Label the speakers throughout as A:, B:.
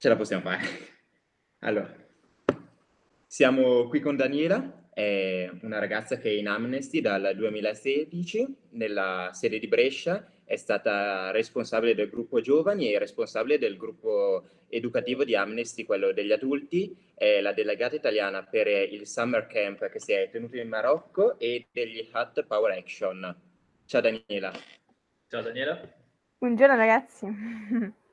A: Ce la possiamo fare. Allora, siamo qui con Daniela, è una ragazza che è in Amnesty dal 2016 nella sede di Brescia, è stata responsabile del gruppo giovani e responsabile del gruppo educativo di Amnesty, quello degli adulti, è la delegata italiana per il Summer Camp che si è tenuto in Marocco e degli Hut Power Action. Ciao Daniela.
B: Ciao Daniela.
C: Buongiorno ragazzi.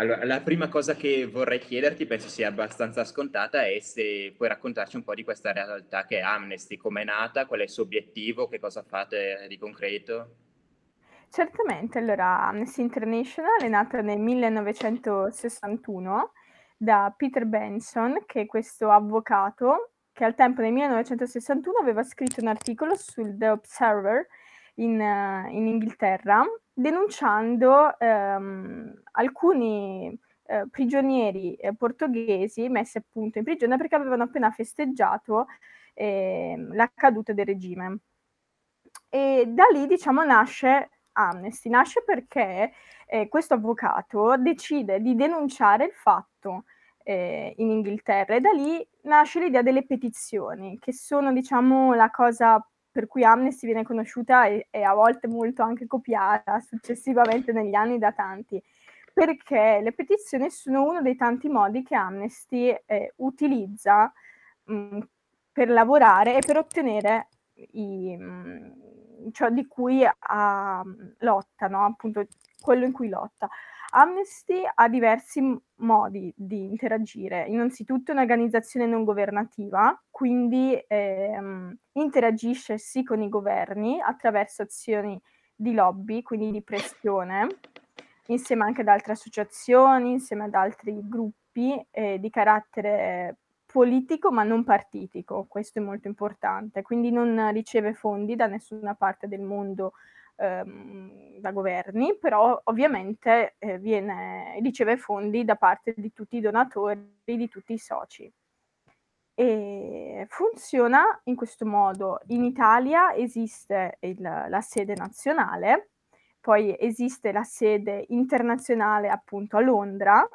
A: Allora, la prima cosa che vorrei chiederti, penso sia abbastanza scontata, è se puoi raccontarci un po' di questa realtà che è Amnesty, come è nata, qual è il suo obiettivo, che cosa fate di concreto?
C: Certamente, allora Amnesty International è nata nel 1961 da Peter Benson, che è questo avvocato che al tempo nel 1961 aveva scritto un articolo sul The Observer in, in Inghilterra denunciando ehm, alcuni eh, prigionieri eh, portoghesi messi appunto in prigione perché avevano appena festeggiato eh, la caduta del regime. E da lì, diciamo, nasce Amnesty, nasce perché eh, questo avvocato decide di denunciare il fatto eh, in Inghilterra e da lì nasce l'idea delle petizioni, che sono, diciamo, la cosa per cui Amnesty viene conosciuta e, e, a volte molto anche copiata successivamente negli anni da tanti, perché le petizioni sono uno dei tanti modi che Amnesty eh, utilizza mh, mm, per lavorare e per ottenere i, mh, mm, ciò di cui ha, lotta, no? appunto quello in cui lotta. Amnesty ha diversi modi di interagire. Innanzitutto è un'organizzazione non governativa, quindi ehm, interagisce sì con i governi attraverso azioni di lobby, quindi di pressione, insieme anche ad altre associazioni, insieme ad altri gruppi eh, di carattere politico ma non partitico, questo è molto importante, quindi non riceve fondi da nessuna parte del mondo ehm, da governi, però ovviamente eh, viene, riceve fondi da parte di tutti i donatori, di tutti i soci. E funziona in questo modo. In Italia esiste il, la sede nazionale, poi esiste la sede internazionale appunto a Londra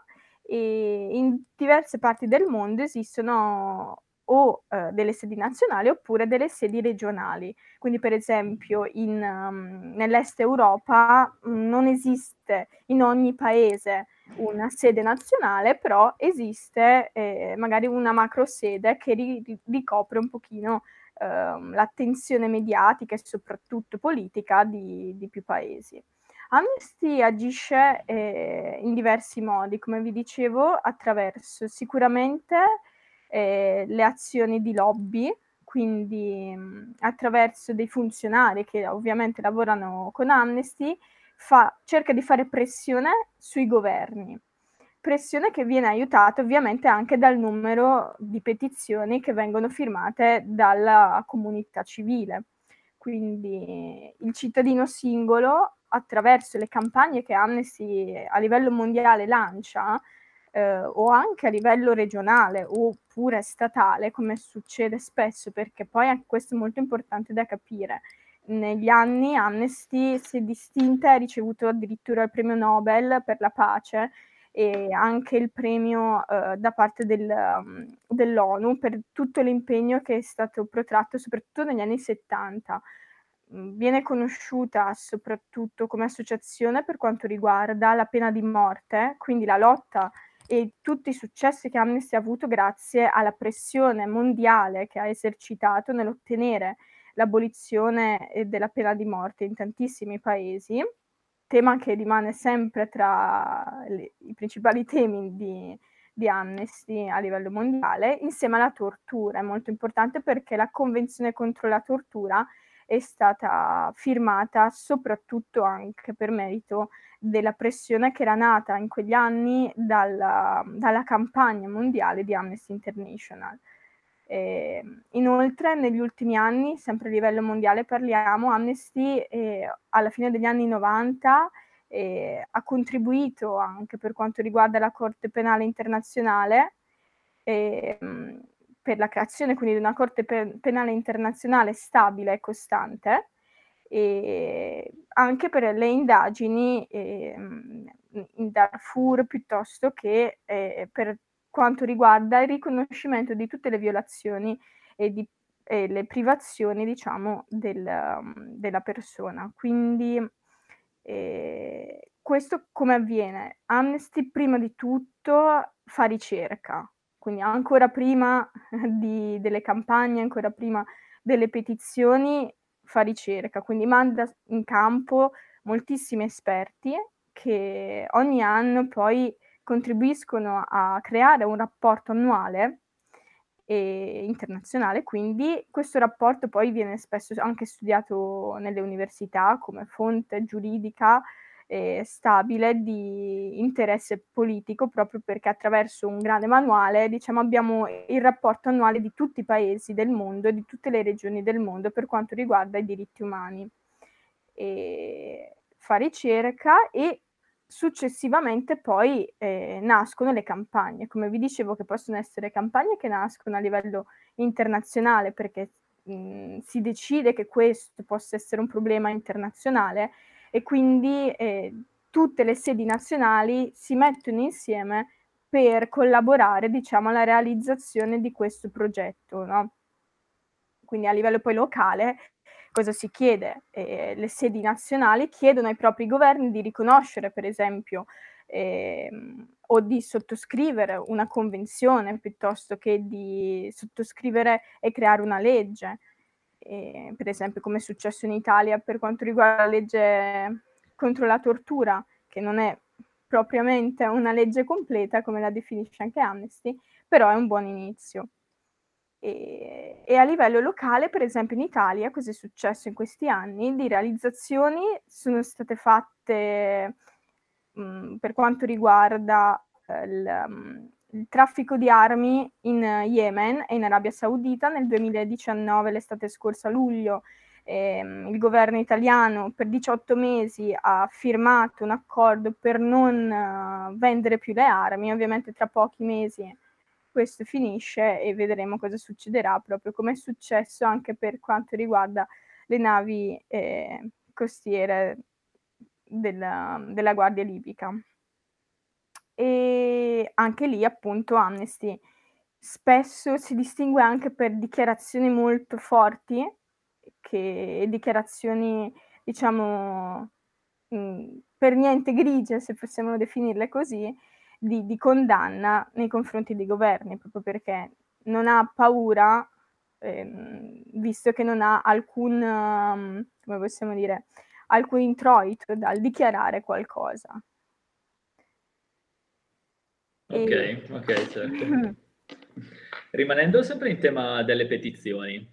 C: e in diverse parti del mondo esistono o eh, delle sedi nazionali oppure delle sedi regionali. Quindi per esempio in, um, nell'est Europa mh, mm, non esiste in ogni paese una sede nazionale, però esiste eh, magari una macro sede che ri- ricopre un pochino eh, l'attenzione mediatica e soprattutto politica di, di più paesi. Amnesty agisce eh, in diversi modi, come vi dicevo, attraverso sicuramente eh, le azioni di lobby, quindi mh, attraverso dei funzionari che ovviamente lavorano con Amnesty, fa, cerca di fare pressione sui governi. Pressione che viene aiutata ovviamente anche dal numero di petizioni che vengono firmate dalla comunità civile. Quindi il cittadino singolo, attraverso le campagne che Amnesty a livello mondiale lancia, eh, o anche a livello regionale oppure statale, come succede spesso, perché poi questo è molto importante da capire. Negli anni Amnesty si è distinta e ha ricevuto addirittura il premio Nobel per la pace e anche il premio eh, da parte del, um, dell'ONU per tutto l'impegno che è stato protratto soprattutto negli anni 70 mm, viene conosciuta soprattutto come associazione per quanto riguarda la pena di morte, quindi la lotta e tutti i successi che Amnesty ha avuto grazie alla pressione mondiale che ha esercitato nell'ottenere l'abolizione eh, della pena di morte in tantissimi paesi, tema che rimane sempre tra le, i principali temi di, di Amnesty a livello mondiale, insieme alla tortura. È molto importante perché la Convenzione contro la tortura è stata firmata soprattutto anche per merito della pressione che era nata in quegli anni dalla, dalla campagna mondiale di Amnesty International. Eh, inoltre, negli ultimi anni, sempre a livello mondiale parliamo, Amnesty eh, alla fine degli anni 90 eh, ha contribuito anche per quanto riguarda la Corte Penale Internazionale ehm, per la creazione quindi di una Corte Penale Internazionale stabile e costante e anche per le indagini eh, in Darfur piuttosto che eh, per quanto riguarda il riconoscimento di tutte le violazioni e, di, e le privazioni, diciamo, del, della persona. Quindi eh, questo come avviene? Amnesty prima di tutto fa ricerca, quindi ancora prima di, delle campagne, ancora prima delle petizioni, fa ricerca, quindi manda in campo moltissimi esperti che ogni anno poi contribuiscono a creare un rapporto annuale e internazionale, quindi questo rapporto poi viene spesso anche studiato nelle università come fonte giuridica eh, stabile di interesse politico proprio perché attraverso un grande manuale diciamo abbiamo il rapporto annuale di tutti i paesi del mondo e di tutte le regioni del mondo per quanto riguarda i diritti umani. E fa ricerca e successivamente poi eh, nascono le campagne, come vi dicevo che possono essere campagne che nascono a livello internazionale perché mh, si decide che questo possa essere un problema internazionale e quindi eh, tutte le sedi nazionali si mettono insieme per collaborare diciamo alla realizzazione di questo progetto. No? Quindi a livello poi locale cosa si chiede? Eh, le sedi nazionali chiedono ai propri governi di riconoscere, per esempio, eh, o di sottoscrivere una convenzione piuttosto che di sottoscrivere e creare una legge. Eh, per esempio, come è successo in Italia per quanto riguarda la legge contro la tortura, che non è propriamente una legge completa, come la definisce anche Amnesty, però è un buon inizio. E, e, a livello locale, per esempio in Italia, cosa è successo in questi anni? Di realizzazioni sono state fatte mh, mhmm, per quanto riguarda eh, um, il, traffico di armi in Yemen e in Arabia Saudita nel 2019, l'estate scorsa, a luglio. Eh, il governo italiano per 18 mesi ha firmato un accordo per non uh, vendere più le armi, ovviamente tra pochi mesi questo finisce e vedremo cosa succederà, proprio come è successo anche per quanto riguarda le navi eh, costiere della, della Guardia Libica. E anche lì appunto Amnesty spesso si distingue anche per dichiarazioni molto forti, che dichiarazioni diciamo mh, mm, per niente grigie, se possiamo definirle così, di, di condanna nei confronti dei governi, proprio perché non ha paura, ehm, visto che non ha alcun, um, come possiamo dire, alcun introito dal dichiarare qualcosa.
B: Ok, e... ok, certo. Rimanendo sempre in tema delle petizioni,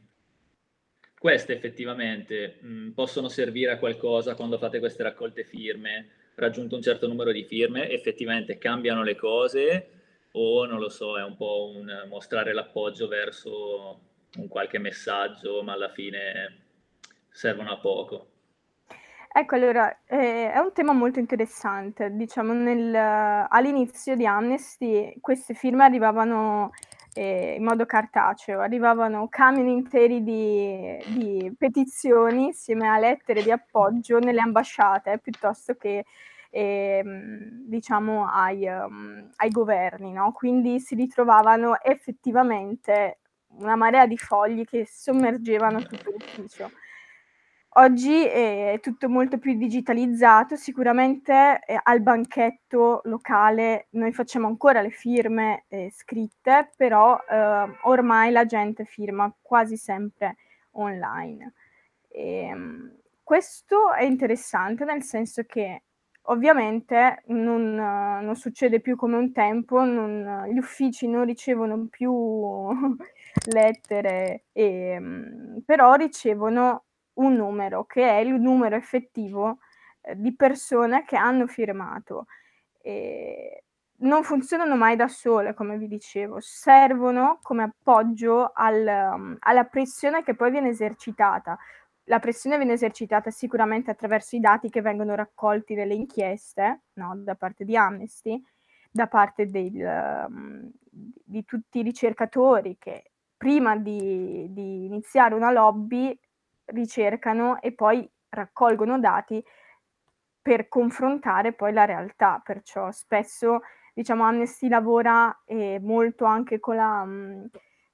B: queste effettivamente mh, possono servire a qualcosa quando fate queste raccolte firme? raggiunto un certo numero di firme, effettivamente cambiano le cose o non lo so, è un po' un mostrare l'appoggio verso un qualche messaggio, ma alla fine servono a poco.
C: Ecco, allora, eh, è un tema molto interessante. Diciamo, nel, all'inizio di Amnesty queste firme arrivavano eh, in modo cartaceo, arrivavano camion interi di, di, petizioni insieme a lettere di appoggio nelle ambasciate piuttosto che eh, diciamo ai, um, ai governi, no? quindi si ritrovavano effettivamente una marea di fogli che sommergevano tutto l'ufficio. Oggi è tutto molto più digitalizzato, sicuramente eh, al banchetto locale noi facciamo ancora le firme eh, scritte, però eh, ormai la gente firma quasi sempre online. E, ehm, questo è interessante nel senso che ovviamente non, non succede più come un tempo, non, gli uffici non ricevono più lettere, e, ehm, però ricevono un numero che è il numero effettivo eh, di persone che hanno firmato. E non funzionano mai da sole, come vi dicevo, servono come appoggio al, um, alla pressione che poi viene esercitata. La pressione viene esercitata sicuramente attraverso i dati che vengono raccolti nelle inchieste no, da parte di Amnesty, da parte del, um, di tutti i ricercatori che prima di, di iniziare una lobby ricercano e poi raccolgono dati per confrontare poi la realtà, perciò spesso diciamo Amnesty lavora eh, molto anche con la, mh,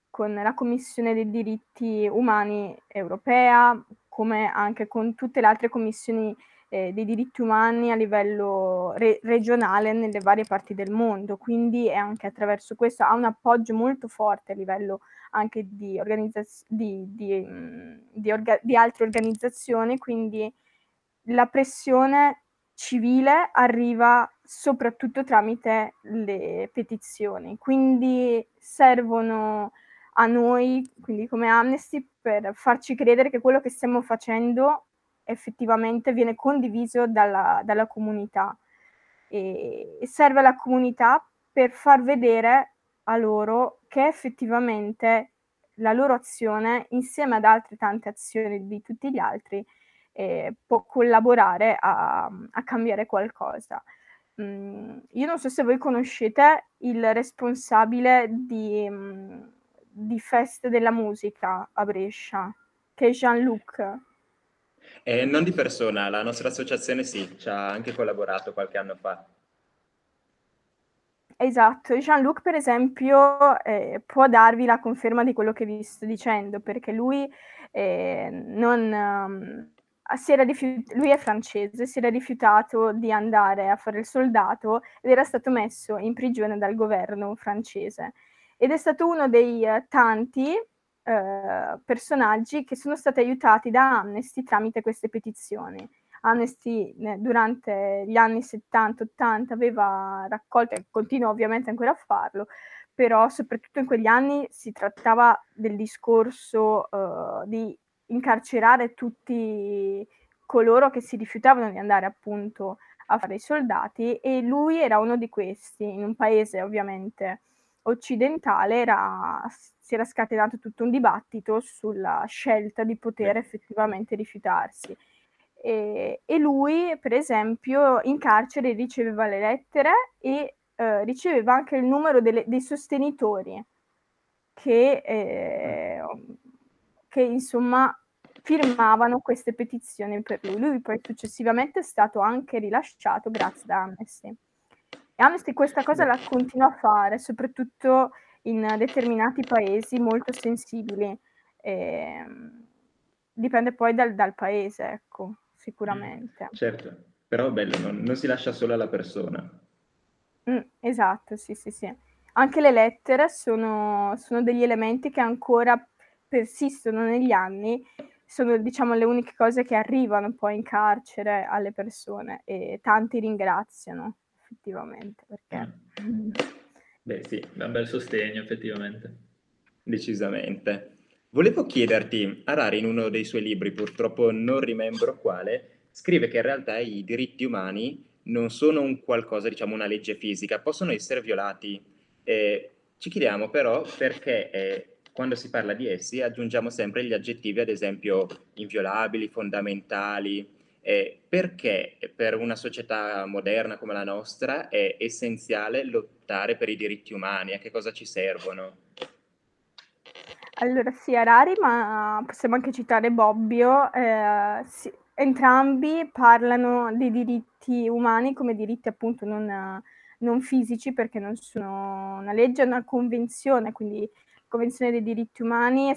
C: con la Commissione dei diritti umani europea, come anche con tutte le altre commissioni eh, dei diritti umani a livello re- regionale nelle varie parti del mondo. Quindi è anche attraverso questo ha un appoggio molto forte a livello anche di, organizzaz- di, di, di, orga- di altre organizzazioni, quindi la pressione civile arriva soprattutto tramite le petizioni, quindi servono a noi, quindi come Amnesty, per farci credere che quello che stiamo facendo effettivamente viene condiviso dalla, dalla comunità. E, e serve alla comunità per far vedere a loro che effettivamente la loro azione, insieme ad altre tante azioni di tutti gli altri, eh, può collaborare a, a cambiare qualcosa. Mm, io non so se voi conoscete il responsabile di, di Feste della Musica a Brescia, che è Jean-Luc.
A: Eh, non di persona, la nostra associazione sì, ci ha anche collaborato qualche anno fa.
C: Esatto, Jean-Luc per esempio eh, può darvi la conferma di quello che vi sto dicendo, perché lui eh, non, um, rifiut- lui è francese, si era rifiutato di andare a fare il soldato ed era stato messo in prigione dal governo francese. Ed è stato uno dei uh, tanti uh, personaggi che sono stati aiutati da Amnesty tramite queste petizioni. Amnesty durante gli anni 70-80 aveva raccolto, e continua ovviamente ancora a farlo, però soprattutto in quegli anni si trattava del discorso uh, di incarcerare tutti coloro che si rifiutavano di andare appunto a fare i soldati e lui era uno di questi, in un paese ovviamente occidentale era, si era scatenato tutto un dibattito sulla scelta di poter effettivamente rifiutarsi e, e, lui, per esempio, in carcere riceveva le lettere e eh, riceveva anche il numero delle, dei sostenitori che, eh, che, insomma, firmavano queste petizioni per lui. Lui poi successivamente è stato anche rilasciato grazie da Amnesty. E Amnesty questa cosa la continua a fare, soprattutto in determinati paesi molto sensibili. Eh, dipende poi dal, dal paese, ecco sicuramente.
A: Certo, però bello, non, non si lascia solo alla persona.
C: Mm, esatto, sì, sì, sì. Anche le lettere sono, sono degli elementi che ancora persistono negli anni, sono diciamo le uniche cose che arrivano poi in carcere alle persone e tanti ringraziano effettivamente perché...
B: Mm. Beh sì, è un bel sostegno effettivamente.
A: Decisamente. Volevo chiederti, Harari in uno dei suoi libri, purtroppo non rimembro quale, scrive che in realtà i diritti umani non sono un qualcosa, diciamo una legge fisica, possono essere violati. Eh, ci chiediamo però perché eh, quando si parla di essi aggiungiamo sempre gli aggettivi, ad esempio inviolabili, fondamentali, eh, perché per una società moderna come la nostra è essenziale lottare per i diritti umani, a che cosa ci servono?
C: Allora sì, Harari, ma possiamo anche citare Bobbio, eh, sì, entrambi parlano dei diritti umani come diritti appunto non, non fisici perché non sono una legge, è una convenzione, quindi la Convenzione dei diritti umani è,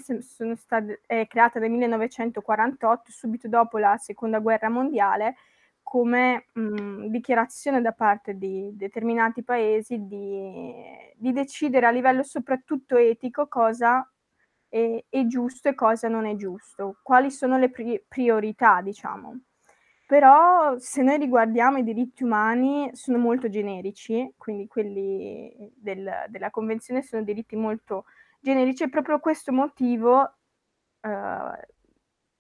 C: state, è creata nel 1948, subito dopo la Seconda Guerra Mondiale, come mh, dichiarazione da parte di determinati paesi di, di decidere a livello soprattutto etico cosa è, è giusto e cosa non è giusto, quali sono le pri- priorità, diciamo. Però se noi riguardiamo i diritti umani sono molto generici, quindi quelli del, della Convenzione sono diritti molto generici e proprio questo motivo eh,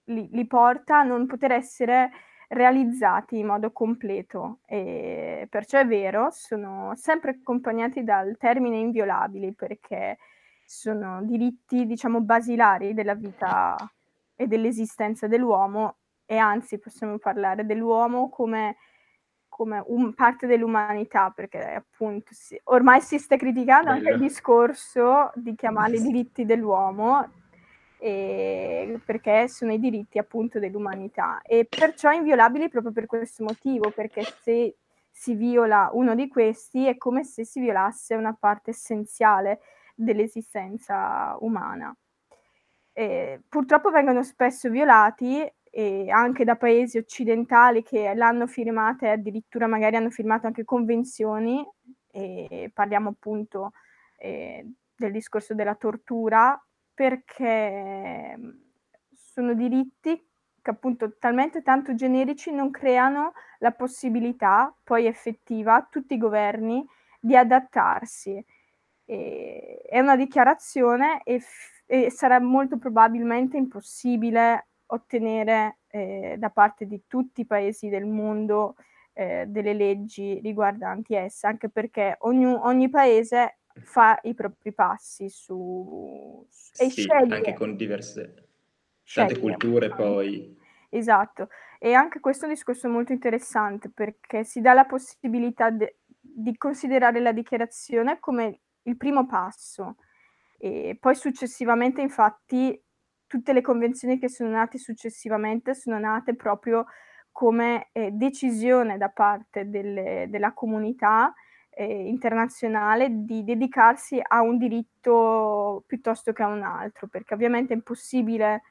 C: li, li, porta a non poter essere realizzati in modo completo e perciò è vero, sono sempre accompagnati dal termine inviolabili perché sono diritti, diciamo, basilari della vita e dell'esistenza dell'uomo e anzi possiamo parlare dell'uomo come, come un, parte dell'umanità, perché appunto si, ormai si sta criticando Bello. anche il discorso di chiamarli diritti dell'uomo eh, perché sono i diritti appunto dell'umanità e perciò inviolabili proprio per questo motivo, perché se si viola uno di questi è come se si violasse una parte essenziale dell'esistenza umana. Eh, purtroppo vengono spesso violati eh, anche da paesi occidentali che l'hanno firmata e addirittura magari hanno firmato anche convenzioni, eh, parliamo appunto eh, del discorso della tortura, perché sono diritti che appunto talmente tanto generici non creano la possibilità poi effettiva a tutti i governi di adattarsi. E, è una dichiarazione e, f- e, sarà molto probabilmente impossibile ottenere eh, da parte di tutti i paesi del mondo eh, delle leggi riguardanti essa, anche perché ogni, ogni paese fa i propri passi su,
A: su e sì, sceglie. anche con diverse tante culture poi.
C: Esatto, e anche questo è un discorso molto interessante perché si dà la possibilità de- di considerare la dichiarazione come il primo passo e poi successivamente infatti tutte le convenzioni che sono nate successivamente sono nate proprio come eh, decisione da parte delle, della comunità eh, internazionale di dedicarsi a un diritto piuttosto che a un altro, perché ovviamente è impossibile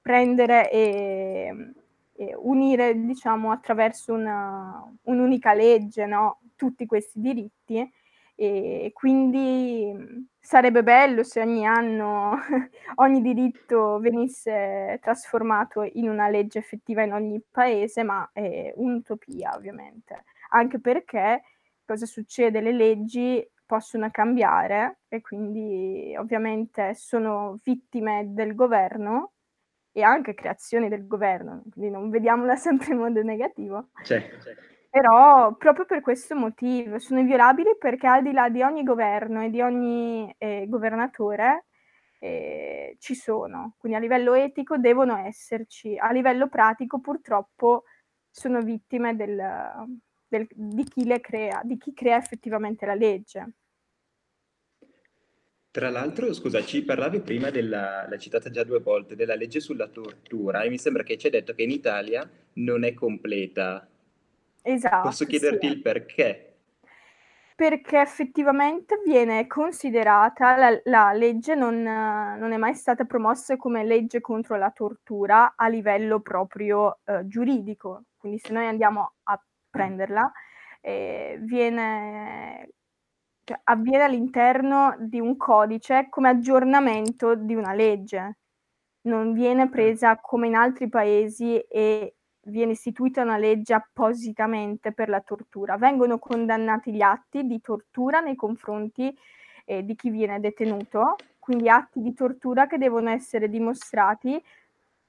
C: prendere e, e unire, diciamo, attraverso una, un'unica legge, no? tutti questi diritti e quindi sarebbe bello se ogni anno ogni diritto venisse trasformato in una legge effettiva in ogni paese, ma è un'utopia ovviamente, anche perché cosa succede? Le leggi possono cambiare e quindi ovviamente sono vittime del governo e anche creazioni del governo, quindi non vediamola sempre in modo negativo.
A: Certo, certo.
C: Però proprio per questo motivo sono inviolabili perché al di là di ogni governo e di ogni eh, governatore eh, ci sono, quindi a livello etico devono esserci, a livello pratico purtroppo sono vittime del, del, di chi le crea, di chi crea effettivamente la legge.
A: Tra l'altro, scusa, ci parlavi prima della, l'hai citata già due volte, della legge sulla tortura e mi sembra che ci hai detto che in Italia non è completa.
C: Esatto.
A: Posso chiederti
C: sì.
A: il perché?
C: Perché effettivamente viene considerata, la, la legge non, non, è mai stata promossa come legge contro la tortura a livello proprio eh, giuridico. Quindi se noi andiamo a prenderla, eh, viene cioè, avviene all'interno di un codice come aggiornamento di una legge. Non viene presa come in altri paesi e viene istituita una legge appositamente per la tortura. Vengono condannati gli atti di tortura nei confronti eh, di chi viene detenuto, quindi atti di tortura che devono essere dimostrati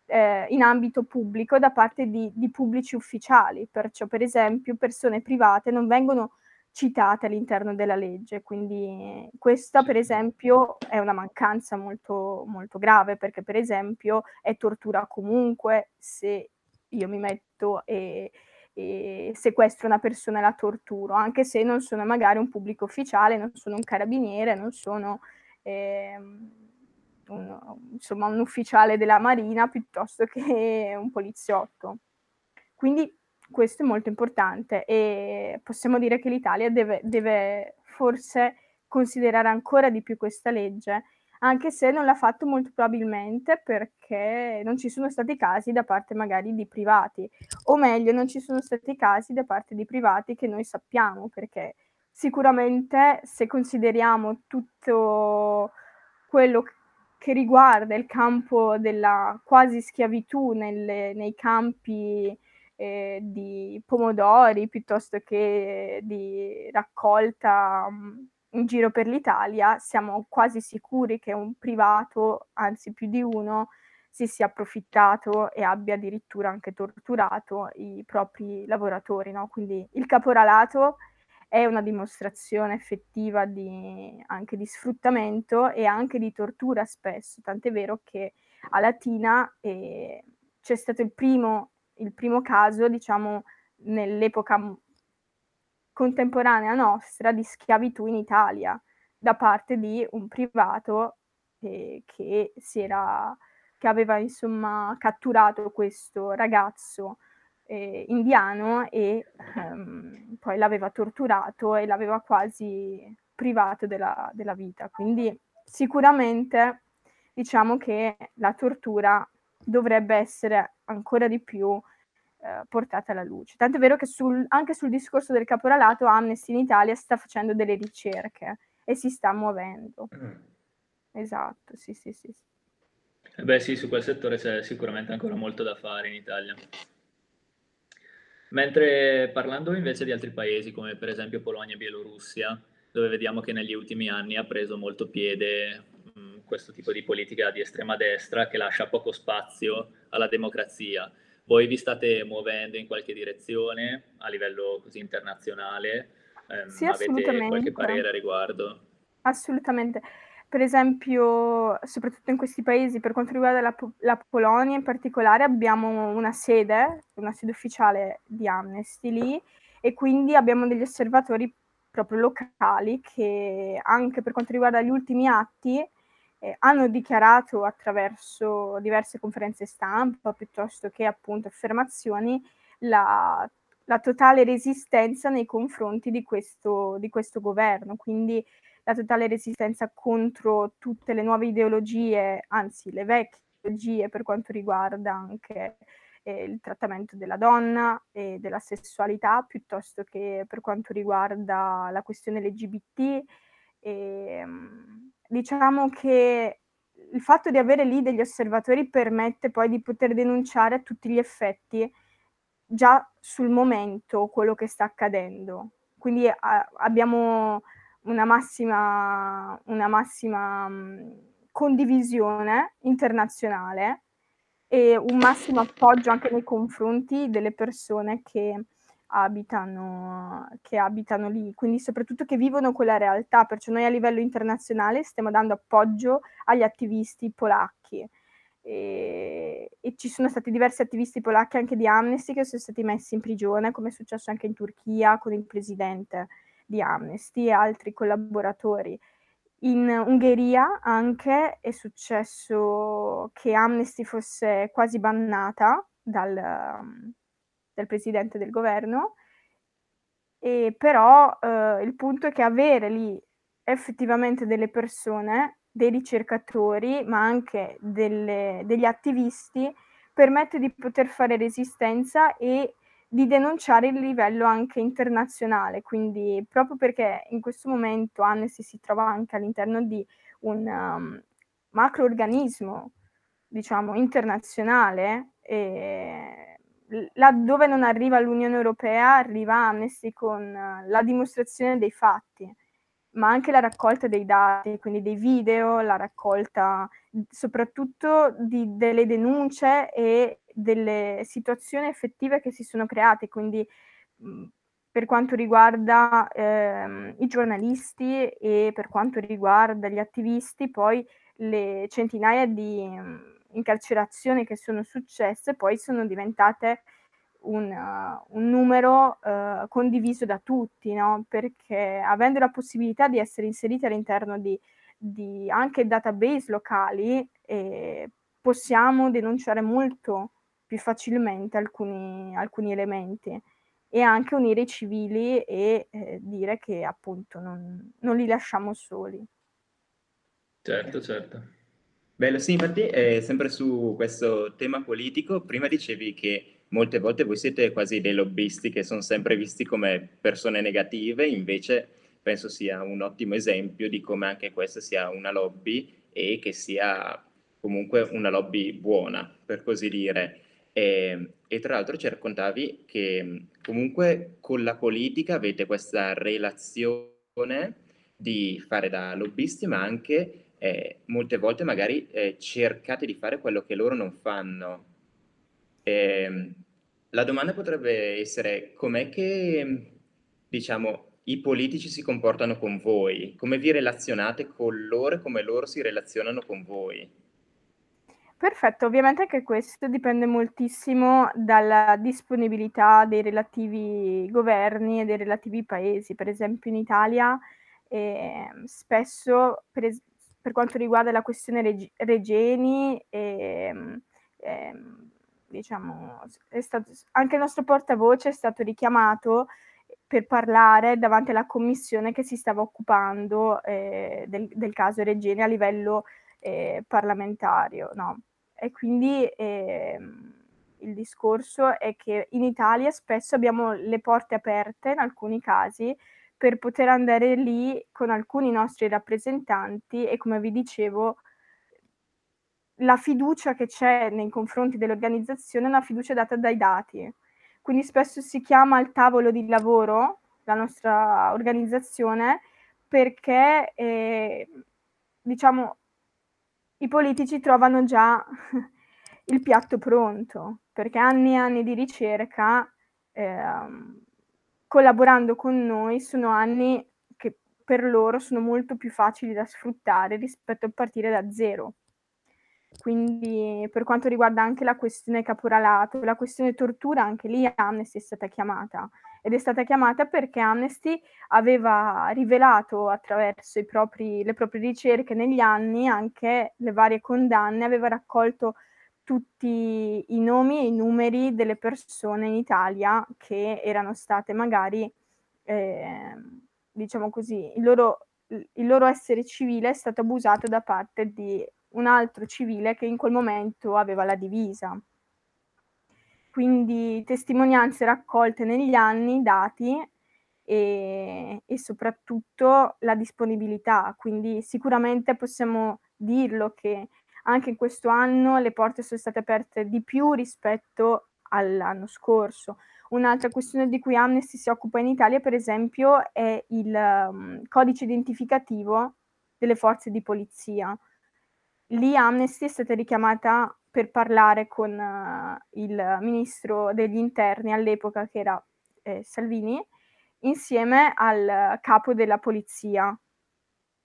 C: eh, in ambito pubblico da parte di, di pubblici ufficiali. Perciò, per esempio, persone private non vengono citate all'interno della legge. Quindi questa, per esempio, è una mancanza molto, molto grave, perché per esempio è tortura comunque se io mi metto e, e sequestro una persona e la torturo, anche se non sono magari un pubblico ufficiale, non sono un carabiniere, non sono eh, un, insomma un ufficiale della Marina piuttosto che un poliziotto. Quindi questo è molto importante e possiamo dire che l'Italia deve, deve forse considerare ancora di più questa legge, anche se non l'ha fatto molto probabilmente perché non ci sono stati casi da parte magari di privati, o meglio, non ci sono stati casi da parte di privati che noi sappiamo, perché sicuramente se consideriamo tutto quello che riguarda il campo della quasi schiavitù nelle, nei campi eh, di pomodori piuttosto che di raccolta um, in giro per l'Italia, siamo quasi sicuri che un privato, anzi più di uno, si sia approfittato e abbia addirittura anche torturato i propri lavoratori. No? Quindi il caporalato è una dimostrazione effettiva di, anche di sfruttamento e anche di tortura spesso, tant'è vero che a Latina eh, c'è stato il primo il primo caso, diciamo, nell'epoca contemporanea nostra di schiavitù in Italia da parte di un privato eh, che era che aveva insomma catturato questo ragazzo eh, indiano e ehm, poi l'aveva torturato e l'aveva quasi privato della, della vita. Quindi sicuramente diciamo che la tortura dovrebbe essere ancora di più eh, portata alla luce. Tanto è vero che sul, anche sul discorso del caporalato Amnesty in Italia sta facendo delle ricerche e si sta muovendo. Mm. Esatto, sì, sì, sì.
B: Eh beh sì, su quel settore c'è sicuramente ancora molto da fare in Italia. Mentre parlando invece di altri paesi come per esempio Polonia e Bielorussia, dove vediamo che negli ultimi anni ha preso molto piede mh, questo tipo di politica di estrema destra che lascia poco spazio alla democrazia. Voi vi state muovendo in qualche direzione a livello così internazionale?
C: Eh, sì, avete
B: qualche parere a riguardo?
C: Assolutamente. Per esempio, soprattutto in questi paesi, per quanto riguarda la, la Polonia in particolare, abbiamo una sede, una sede ufficiale di Amnesty lì e quindi abbiamo degli osservatori proprio locali che anche per quanto riguarda gli ultimi atti eh, hanno dichiarato attraverso diverse conferenze stampa piuttosto che appunto affermazioni la, la totale resistenza nei confronti di questo, di questo governo. Quindi la totale resistenza contro tutte le nuove ideologie, anzi le vecchie ideologie per quanto riguarda anche eh, il trattamento della donna e della sessualità, piuttosto che per quanto riguarda la questione LGBT. E, ehm, diciamo che il fatto di avere lì degli osservatori permette poi di poter denunciare a tutti gli effetti già sul momento quello che sta accadendo. Quindi a, abbiamo una massima, una massima mh, condivisione internazionale e un massimo appoggio anche nei confronti delle persone che abitano, che abitano lì, quindi soprattutto che vivono quella realtà, perciò noi a livello internazionale stiamo dando appoggio agli attivisti polacchi. E, e, ci sono stati diversi attivisti polacchi anche di Amnesty che sono stati messi in prigione, come è successo anche in Turchia con il presidente di Amnesty e altri collaboratori. In Ungheria anche è successo che Amnesty fosse quasi bannata dal, dal presidente del governo, e però eh, il punto è che avere lì effettivamente delle persone, dei ricercatori, ma anche delle, degli attivisti, permette di poter fare resistenza e di denunciare il livello anche internazionale, quindi proprio perché in questo momento Amnesty si trova anche all'interno di un um, macroorganismo, diciamo, internazionale, e laddove non arriva l'Unione Europea, arriva Amnesty con uh, la dimostrazione dei fatti, ma anche la raccolta dei dati, quindi dei video, la raccolta soprattutto di, delle denunce e delle situazioni effettive che si sono create, quindi mh, per quanto riguarda ehm, i giornalisti e per quanto riguarda gli attivisti, poi le centinaia di mh, incarcerazioni che sono successe poi sono diventate un, uh, un numero uh, condiviso da tutti, no? perché avendo la possibilità di essere inseriti all'interno di, di anche database locali, eh, possiamo denunciare molto più facilmente alcuni, alcuni elementi e anche unire i civili e eh, dire che appunto non, non, li lasciamo soli.
B: Certo, certo.
A: Bello, sì, infatti eh, sempre su questo tema politico, prima dicevi che molte volte voi siete quasi dei lobbisti che sono sempre visti come persone negative, invece penso sia un ottimo esempio di come anche questa sia una lobby e che sia comunque una lobby buona, per così dire. E, ehm, e, tra l'altro ci raccontavi che comunque con la politica avete questa relazione di fare da lobbisti, ma anche eh, molte volte magari eh, cercate di fare quello che loro non fanno. E, ehm, la domanda potrebbe essere com'è che, diciamo, i politici si comportano con voi? Come vi relazionate con loro e come loro si relazionano con voi?
C: Perfetto, ovviamente anche questo dipende moltissimo dalla disponibilità dei relativi governi e dei relativi paesi. Per esempio in Italia eh, spesso, es- per quanto riguarda la questione Reg- Regeni, ehm, ehm, diciamo, stato, anche il nostro portavoce è stato richiamato per parlare davanti alla commissione che si stava occupando eh, del, del, caso Regeni a livello eh, parlamentario. No? E quindi eh, il discorso è che in Italia spesso abbiamo le porte aperte in alcuni casi per poter andare lì con alcuni nostri rappresentanti e come vi dicevo la fiducia che c'è nei confronti dell'organizzazione è una fiducia data dai dati. Quindi spesso si chiama al tavolo di lavoro la nostra organizzazione perché eh, diciamo i politici trovano già il piatto pronto, perché anni e anni di ricerca eh, collaborando con noi sono anni che per loro sono molto più facili da sfruttare rispetto a partire da zero. Quindi per quanto riguarda anche la questione caporalato, la questione tortura, anche lì Amnesty è stata chiamata ed è stata chiamata perché Amnesty aveva rivelato attraverso propri, le proprie ricerche negli anni anche le varie condanne, aveva raccolto tutti i nomi e i numeri delle persone in Italia che erano state magari, eh, diciamo così, il loro, il loro essere civile è stato abusato da parte di un altro civile che in quel momento aveva la divisa. Quindi testimonianze raccolte negli anni, dati e, e soprattutto la disponibilità. Quindi sicuramente possiamo dirlo che anche in questo anno le porte sono state aperte di più rispetto all'anno scorso. Un'altra questione di cui Amnesty si occupa in Italia, per esempio, è il um, codice identificativo delle forze di polizia. Lì Amnesty è stata richiamata per parlare con uh, il ministro degli interni all'epoca, che era eh, Salvini, insieme al capo della polizia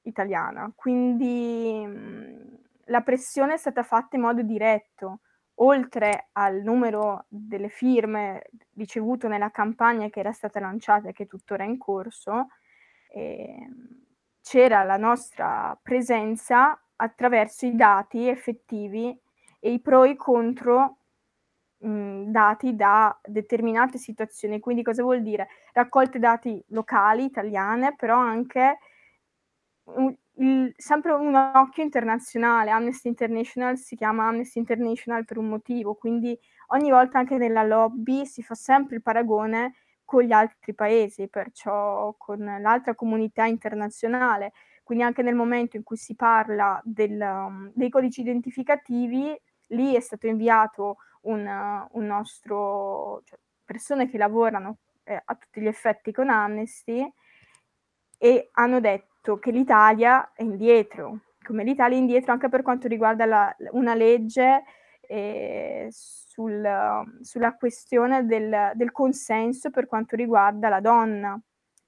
C: italiana. Quindi mh, mm, la pressione è stata fatta in modo diretto, oltre al numero delle firme ricevuto nella campagna che era stata lanciata e che tuttora è in corso, eh, c'era la nostra presenza attraverso i dati effettivi e i pro e i contro mh, dati da determinate situazioni. Quindi cosa vuol dire? Raccolte dati locali, italiane, però anche il, sempre un occhio internazionale. Amnesty International si chiama Amnesty International per un motivo, quindi ogni volta anche nella lobby si fa sempre il paragone con gli altri paesi, perciò con l'altra comunità internazionale. Quindi anche nel momento in cui si parla del, um, dei codici identificativi, lì è stato inviato un, uh, un nostro, cioè, persone che lavorano eh, a tutti gli effetti con Amnesty e hanno detto detto che l'Italia è indietro, come l'Italia è indietro anche per quanto riguarda la, una legge eh, sul, sulla questione del, del, consenso per quanto riguarda la donna,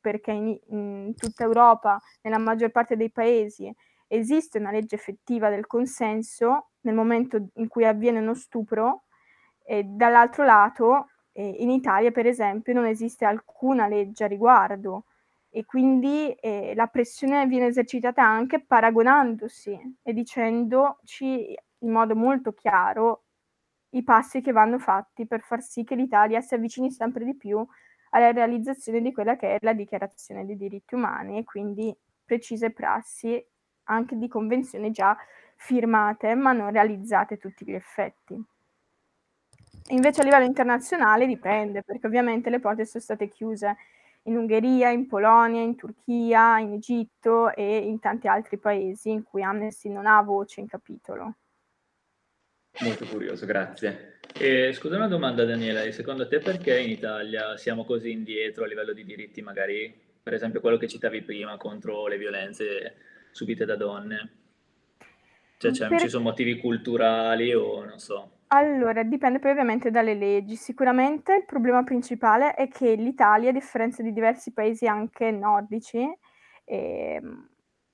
C: perché in, in tutta Europa, nella maggior parte dei paesi, esiste una legge effettiva del consenso nel momento in cui avviene uno stupro e dall'altro lato eh, in Italia per esempio non esiste alcuna legge a riguardo e quindi eh, la pressione viene esercitata anche paragonandosi e dicendoci in modo molto chiaro i passi che vanno fatti per far sì che l'Italia si avvicini sempre di più alla realizzazione di quella che è la dichiarazione dei diritti umani e quindi precise prassi anche di convenzioni già firmate ma non realizzate a tutti gli effetti. Invece a livello internazionale dipende perché ovviamente le porte sono state chiuse in Ungheria, in Polonia, in Turchia, in Egitto e in tanti altri paesi in cui Amnesty non ha voce in capitolo.
B: Molto curioso, grazie. E, scusa una domanda Daniela, secondo te perché in Italia siamo così indietro a livello di diritti, magari per esempio quello che citavi prima contro le violenze subite da donne? Cioè, cioè per... ci sono motivi culturali o non so?
C: Allora, dipende poi ovviamente dalle leggi. Sicuramente il problema principale è che l'Italia, a differenza di diversi paesi anche nordici, ehm,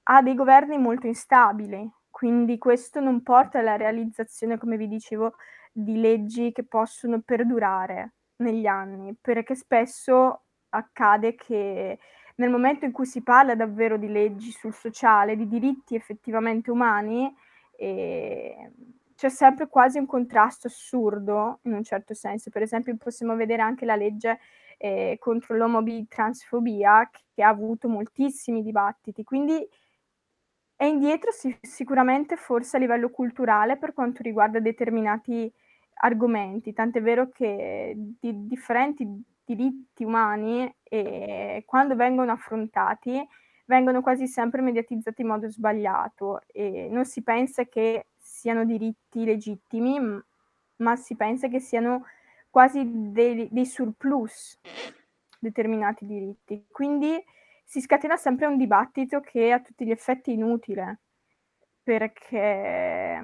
C: ha dei governi molto instabili, quindi questo non porta alla realizzazione, come vi dicevo, di leggi che possono perdurare negli anni, perché spesso accade che nel momento in cui si parla davvero di leggi sul sociale, di diritti effettivamente umani, eh, c'è sempre quasi un contrasto assurdo in un certo senso. Per esempio possiamo vedere anche la legge eh, contro l'omobi-transfobia che ha avuto moltissimi dibattiti, quindi è indietro sì, sicuramente forse a livello culturale per quanto riguarda determinati argomenti, tant'è vero che di differenti diritti umani eh, quando vengono affrontati vengono quasi sempre mediatizzati in modo sbagliato. E non si pensa che siano diritti legittimi, ma si pensa che siano quasi dei, dei surplus determinati diritti. Quindi si scatena sempre un dibattito che è a tutti gli effetti inutile, perché,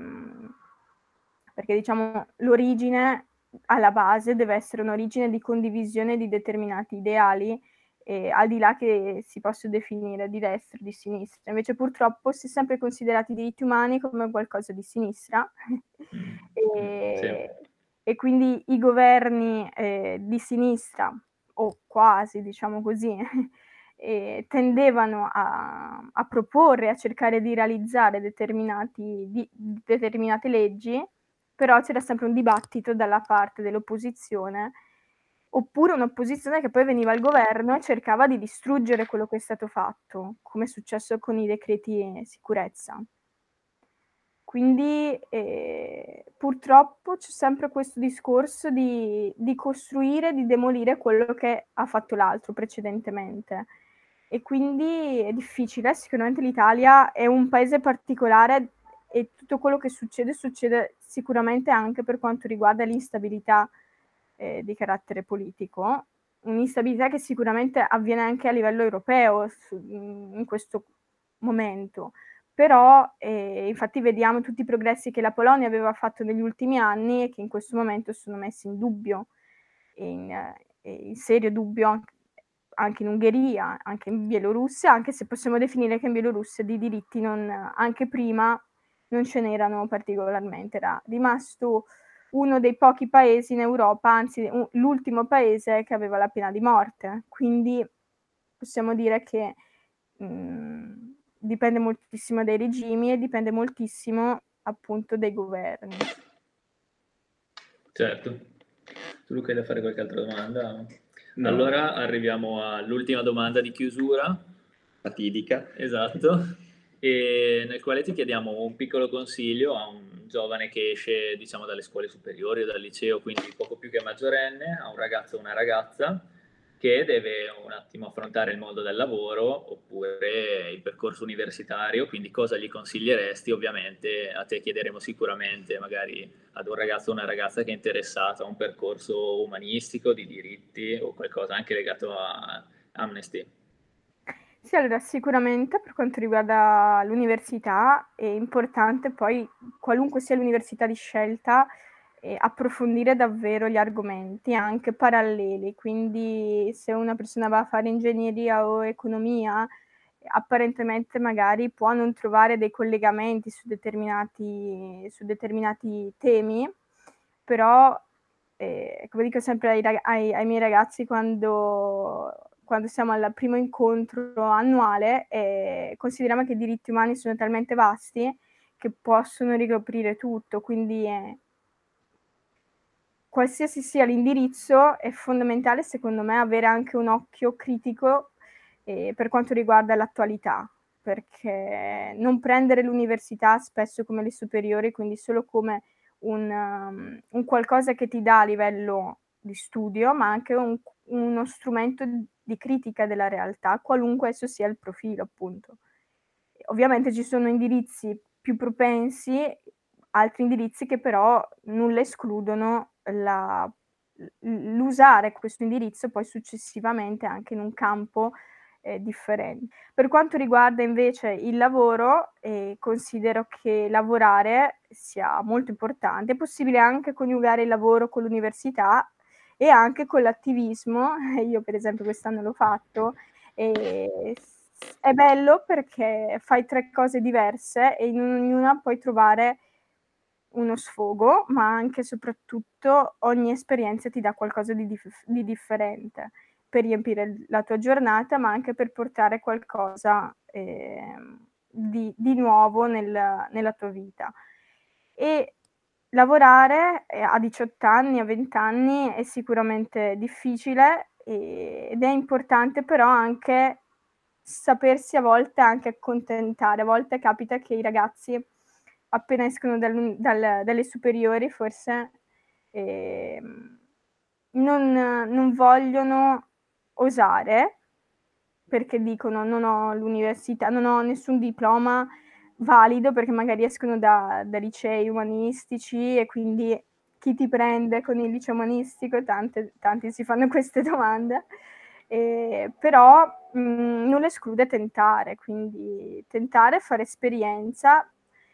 C: perché diciamo l'origine alla base deve essere un'origine di condivisione di determinati ideali, eh, al di là che si possa definire di destra o di sinistra. Invece purtroppo si è sempre considerati i diritti umani come qualcosa di sinistra mm, e, sì. e, quindi i governi eh, di sinistra, o quasi diciamo così, eh, tendevano a, a, proporre, a cercare di realizzare determinati, di, determinate leggi, però c'era sempre un dibattito dalla parte dell'opposizione, oppure un'opposizione che poi veniva al governo e cercava di distruggere quello che è stato fatto, come è successo con i decreti sicurezza. Quindi eh, purtroppo c'è sempre questo discorso di, di costruire, di demolire quello che ha fatto l'altro precedentemente e quindi è difficile. Sicuramente l'Italia è un paese particolare e tutto quello che succede succede sicuramente anche per quanto riguarda l'instabilità eh, di carattere politico, un'instabilità che sicuramente avviene anche a livello europeo su, in questo momento. Però eh, infatti vediamo tutti i progressi che la Polonia aveva fatto negli ultimi anni e che in questo momento sono messi in dubbio, in, eh, in serio dubbio anche in Ungheria, anche in Bielorussia, anche se possiamo definire che in Bielorussia di diritti non, anche prima non ce n'erano particolarmente, era rimasto uno dei pochi paesi in Europa, anzi un, l'ultimo paese che aveva la pena di morte, quindi possiamo dire che mh, mm, dipende moltissimo dai regimi e dipende moltissimo appunto dai governi.
B: Certo. Tu Luca hai da fare qualche altra domanda? No. Allora arriviamo all'ultima domanda di chiusura.
A: Fatidica.
B: Esatto. E nel quale ti chiediamo un piccolo consiglio a un giovane che esce diciamo dalle scuole superiori o dal liceo, quindi poco più che maggiorenne, a un ragazzo o una ragazza che deve un attimo affrontare il mondo del lavoro oppure il percorso universitario, quindi cosa gli consiglieresti? Ovviamente a te chiederemo sicuramente magari ad un ragazzo o una ragazza che è interessato a un percorso umanistico, di diritti o qualcosa anche legato a Amnesty.
C: Sì, allora sicuramente per quanto riguarda l'università è importante poi, qualunque sia l'università di scelta, eh, approfondire davvero gli argomenti anche paralleli, quindi se una persona va a fare ingegneria o economia, apparentemente magari può non trovare dei collegamenti su determinati, su determinati temi, però eh, come dico sempre ai, ai, ai miei ragazzi quando, quando, siamo al primo incontro annuale, eh, consideriamo che i diritti umani sono talmente vasti che possono ricoprire tutto, quindi eh, qualsiasi sia l'indirizzo, è fondamentale secondo me avere anche un occhio critico eh, per quanto riguarda l'attualità, perché non prendere l'università spesso come le superiori, quindi solo come un, um, un qualcosa che ti dà a livello di studio, ma anche un, uno strumento di critica della realtà, qualunque esso sia il profilo, appunto. Ovviamente ci sono indirizzi più propensi, altri indirizzi che però nulla escludono la, l'usare questo indirizzo poi successivamente anche in un campo eh, differente. Per quanto riguarda invece il lavoro, eh, considero che lavorare sia molto importante, è possibile anche coniugare il lavoro con l'università e anche con l'attivismo, io per esempio quest'anno l'ho fatto, è bello perché fai tre cose diverse e in ognuna puoi trovare uno sfogo, ma anche e soprattutto ogni esperienza ti dà qualcosa di, dif- di differente. per riempire la tua giornata, ma anche per portare qualcosa eh, di, di, nuovo nel, nella tua vita. E lavorare eh, a 18 anni, a 20 anni è sicuramente difficile ed è importante però anche sapersi a volte anche accontentare. A volte capita che i ragazzi appena escono dal, dal, dalle superiori forse eh, non, non vogliono osare perché dicono non ho l'università, non ho nessun diploma valido perché magari escono da, da licei umanistici e quindi chi ti prende con il liceo umanistico? Tante, tanti si fanno queste domande, eh, però mh, non esclude tentare, quindi tentare, fare esperienza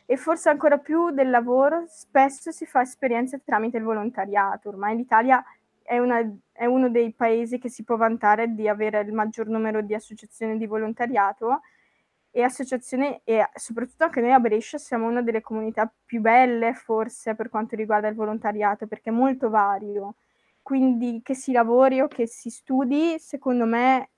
C: e forse ancora più del lavoro, spesso si fa esperienza tramite il volontariato. Ormai l'Italia è, una, è, uno dei paesi che si può vantare di avere il maggior numero di associazioni di volontariato e associazioni e soprattutto anche noi a Brescia siamo una delle comunità più belle forse per quanto riguarda il volontariato perché è molto vario. Quindi che si lavori o che si studi, secondo me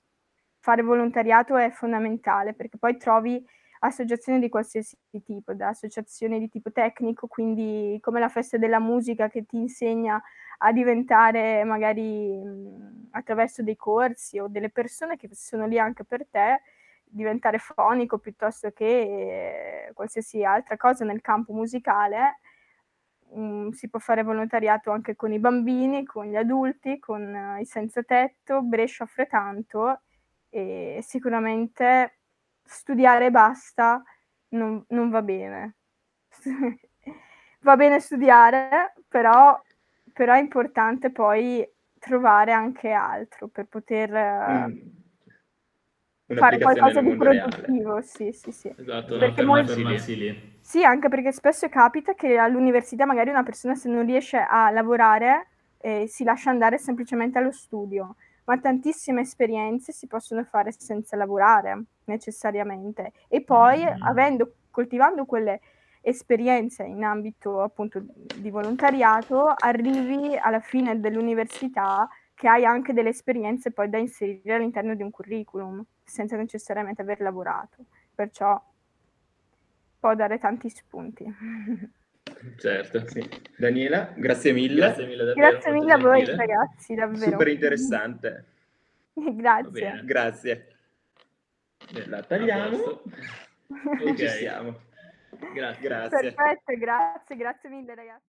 C: fare volontariato è fondamentale perché poi trovi associazioni di qualsiasi tipo, da associazioni di tipo tecnico, quindi come la festa della musica che ti insegna a diventare magari mh, attraverso dei corsi o delle persone che sono lì anche per te, diventare fonico piuttosto che eh, qualsiasi altra cosa nel campo musicale. Um, si può fare volontariato anche con i bambini, con gli adulti, con uh, i senza tetto. Brescia offre tanto e sicuramente studiare basta non, non va bene. va bene studiare, però, però, è importante poi trovare anche altro per poter mm. Fare qualcosa di produttivo. Reale. Sì, sì, sì.
B: Esatto, perché molti... lì.
C: Sì, anche perché spesso capita che all'università magari una persona se non riesce a lavorare eh, si lascia andare semplicemente allo studio ma tantissime esperienze si possono fare senza lavorare necessariamente e poi mm. avendo, coltivando quelle esperienze in ambito appunto di volontariato arrivi alla fine dell'università che hai anche delle esperienze poi da inserire all'interno di un curriculum senza necessariamente aver lavorato perciò può dare tanti spunti
B: Certo.
A: Sì. Daniela, grazie mille.
B: Grazie mille, davvero,
C: grazie mille a voi ragazzi, davvero.
A: Super interessante.
C: grazie.
A: Grazie.
B: La tagliamo
A: e okay. ci siamo.
B: Grazie.
A: grazie.
C: Perfetto, grazie, grazie mille ragazzi.